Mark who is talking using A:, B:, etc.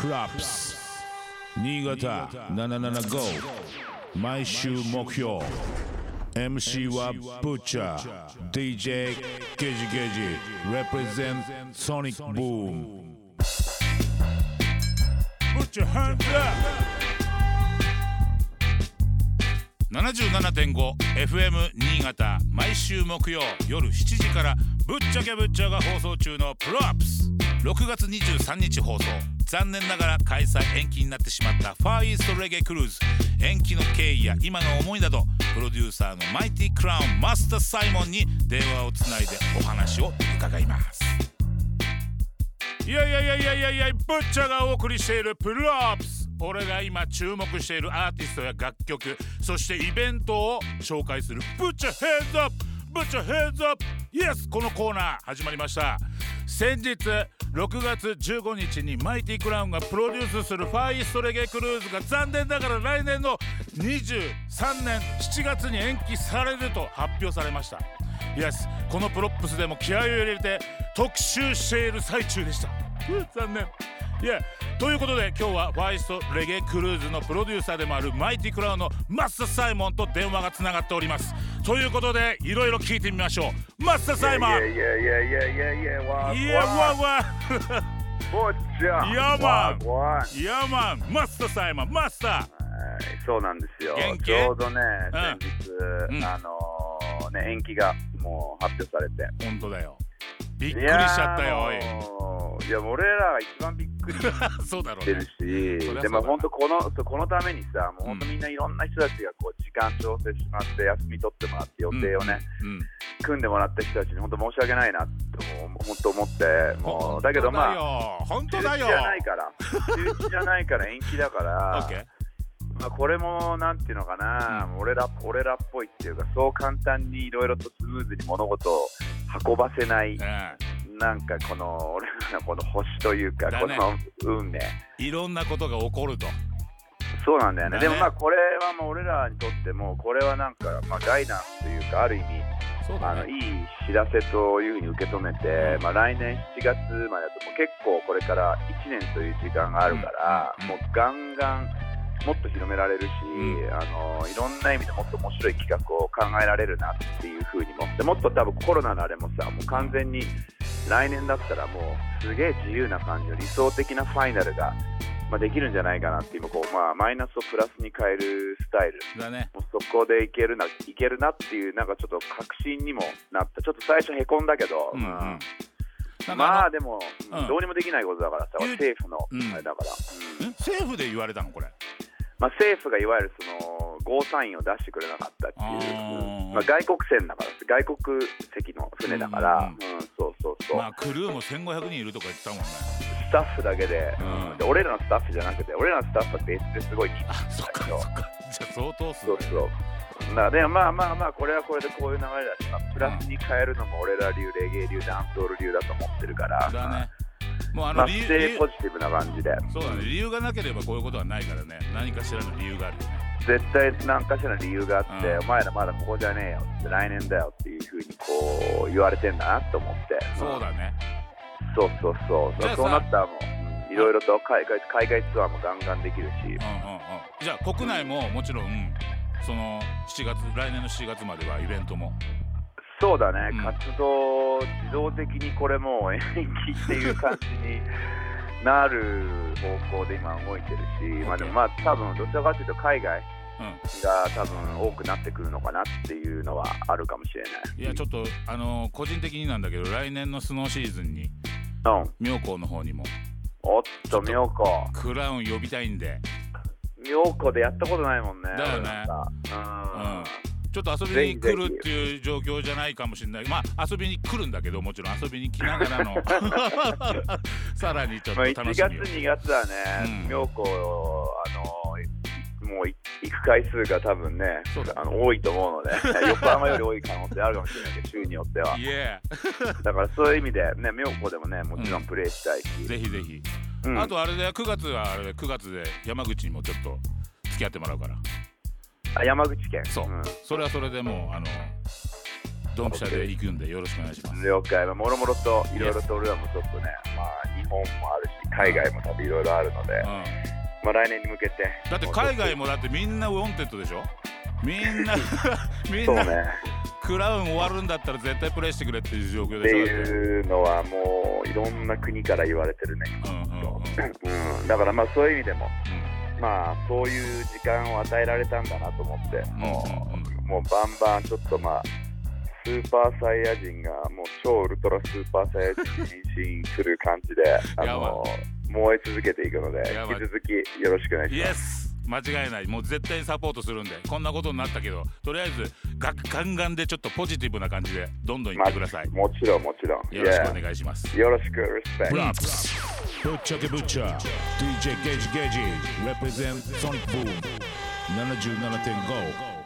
A: プラップス新潟775毎週目標 MC はブッチャー DJ ゲジゲジ represent Sonic Boom. ブッチャー hands up 77.5FM 新潟毎週木曜夜7時からぶっちゃけぶっちゃが放送中のプロアップス6月23日放送残念ながら開催延期になってしまったファーイーストレゲエクルーズ。延期の経緯や今の思いなどプロデューサーのマイティクラウンマスターサイモンに電話をつないでお話を伺います。いやいやいやいやいやいやブッチャがお送りしているプロアップス俺が今注目しているアーティストや楽曲そしてイベントを紹介する。ブッチャヘッズアップButcher Hands Up。Yes このコーナー始まりました。先日6月15日に Mighty Crown がプロデュースする Far East Reggae Cruise が残念ながら来年の23年7月に延期されると発表されました。 Yes このプロップスでも気合を入れて特集している最中でした。残念。いやということで今日は Far East Reggae Cruise のプロデューサーでもある Mighty Crown の Masta Simon と電話がつながっております。ということでいろいろ聞いてみましょう。マスターサイモン。
B: Yeah,
A: ん
B: Wagwan.
A: いやマンマスターサイモンマスタ
B: はいそうなんですよ。
A: 元気？
B: ちょうどね、
A: うん。
B: 先日、
A: うん。
B: あのーね、延期がもう発表されて。
A: ー本当だよ。びっくりしちゃったよおい。
B: いやーもういや俺らが一番びっくりし
A: そうだろう
B: てる
A: ね
B: し、でも本当このこのためにさもう本当
A: うん
B: みんないろんな人たちがこう時間調整しまって休み取ってもらって予定をね、
A: うん
B: 組んでもらった人たちに本当申し訳ないなってもう本当思ってもうだけどまあ
A: 本当
B: 中止
A: だよ
B: じゃないから中止じゃないから延期だから まあ、これもなんていうのかな、俺ら俺らっぽいっていうかそう簡単にいろいろとスムーズに物事を運ばせない、
A: うん
B: なんかこの俺らのこの星というか、
A: だね。
B: この運命。
A: いろんなことが起こると。
B: そうなんだよね。
A: だね。
B: でもまあこれはもう俺らにとってもこれはなんか、まあ、ガイダンスというかある意味
A: ね。
B: あのいい知らせというふうに受け止めて、まあ、来年7月までだともう結構これから1年という時間があるから、
A: うん
B: もうガンガンもっと広められるし、
A: うん。
B: あのいろんな意味でもっと面白い企画を考えられるなっていうふうにもでもっと多分コロナのあれもさもう完全に来年だったらもうすげえ自由な感じの理想的なファイナルが、まあ、できるんじゃないかなっていうこう、まあ、マイナスをプラスに変えるスタイル。
A: だね。
B: もうそこでいけるないけるなっていうなんかちょっと確信にもなった。ちょっと最初へこんだけど、
A: うんうん。
B: まあでも、
A: うん
B: どうにもできないことだからさ政府の
A: うん。
B: あれだから、うん。
A: ん政府で言われたの？これ。
B: まあ、政府がいわゆるそのゴーサインを出してくれなかったっていう、まあ、外国船だから外国籍の船だから、
A: うん
B: うんそうそうそう、
A: まあクルーも1500人いるとか言ってたもんね。
B: スタッフだけで,、
A: うん。
B: うんで俺らのスタッフじゃなくて俺らのスタッフは別ですごい人
A: あそっかそっか。じゃあ相当っすね。
B: そうそう。だからでまあまあまあこれはこれでこういう流れだし、まあ、プラスに変えるのも俺ら流、レゲエ流、ダンスホール流だと思ってるから、
A: だね。もうあ
B: まあ、
A: の理由
B: ステ
A: 理由
B: ポジティブな感じで、
A: そうだね。理由がなければこういうことはないからね。何かしらの理由があるよね
B: 絶対何かしらの理由があって、
A: うん。
B: お前らまだここじゃねえよって、来年だよっていうふうにこう言われてんだなと思って、
A: そうだね。
B: そうそうそう、
A: じゃあさ
B: そうなったらもう、うん。いろいろと海外海外ツアーもガンガンできるし。
A: うん、うんうん。じゃあ国内ももちろんその7月来年の7月まではイベントも。
B: そうだね、
A: うん。
B: 活動、自動的にこれもう延期っていう感じになる方向で今動いてるし、まあでもまあ多分どちらかというと海外
A: うん。
B: が多分多くなってくるのかなっていうのはあるかもしれない。
A: いやちょっとあの個人的になんだけど来年のスノーシーズンに
B: うん、
A: 妙高の方にも。
B: おっと、妙子。
A: クラウン呼びたいんで。
B: 妙子でやったことないもんね。
A: だよね。うんちょっと遊びに来るっていう状況じゃないかもしれない。まあ遊びに来るんだけどもちろん遊びに来ながらの。さらにちょっと
B: まあ、1月、
A: 楽しみを
B: 2月はね、
A: うん
B: 妙子、あの、もうい行く回数が多分ねあの多いと思うので 横浜より多い可能性あるかもしれないけど州によっては。だからそういう意味でね妙子でもねもちろんプレーしたいし、
A: ぜひぜひ、
B: うん。
A: あとあれで9月はあれで9月で山口にもちょっと付き合ってもらうから
B: あ山口県。
A: そう、
B: ん。
A: それはそれでもうあのドンピシャで行くんでよろしくお願いします。
B: 了解、まあ、もろもろといろいろと俺らもちょっとね、まあ、日本もあるし、海外も多分いろいろあるので、
A: うん。
B: まあ、来年に向けて、
A: だって海外もだってみんな wanted でしょ？みんな みんな、
B: そうね、
A: Crown 終わるんだったら絶対プレイしてくれっていう状況でしょ？だって
B: いうのはもういろんな国から言われてるね、
A: うんうんうん。
B: うん、だからまあそういう意味でも、
A: うん
B: まあそういう時間を与えられたんだなと思って、も
A: う
B: もうバンバンちょっとまあ、スーパーサイヤ人がもう超ウルトラスーパーサイヤ人に変身する感じで、あの燃え続けていくので、引き続きよろしくお願い
A: イ
B: します。
A: エス間違いない。もう絶対にサポートするんでこんなことになったけどとりあえずがガンガンでちょっとポジティブな感じでどんどん行ってください。
B: もちろんもちろん。
A: よろしくお願いします。
B: よろしく、リスペクト。
C: Butcha ke Butcha. DJ Gage Gage. Represent Sonic Boom. 77.5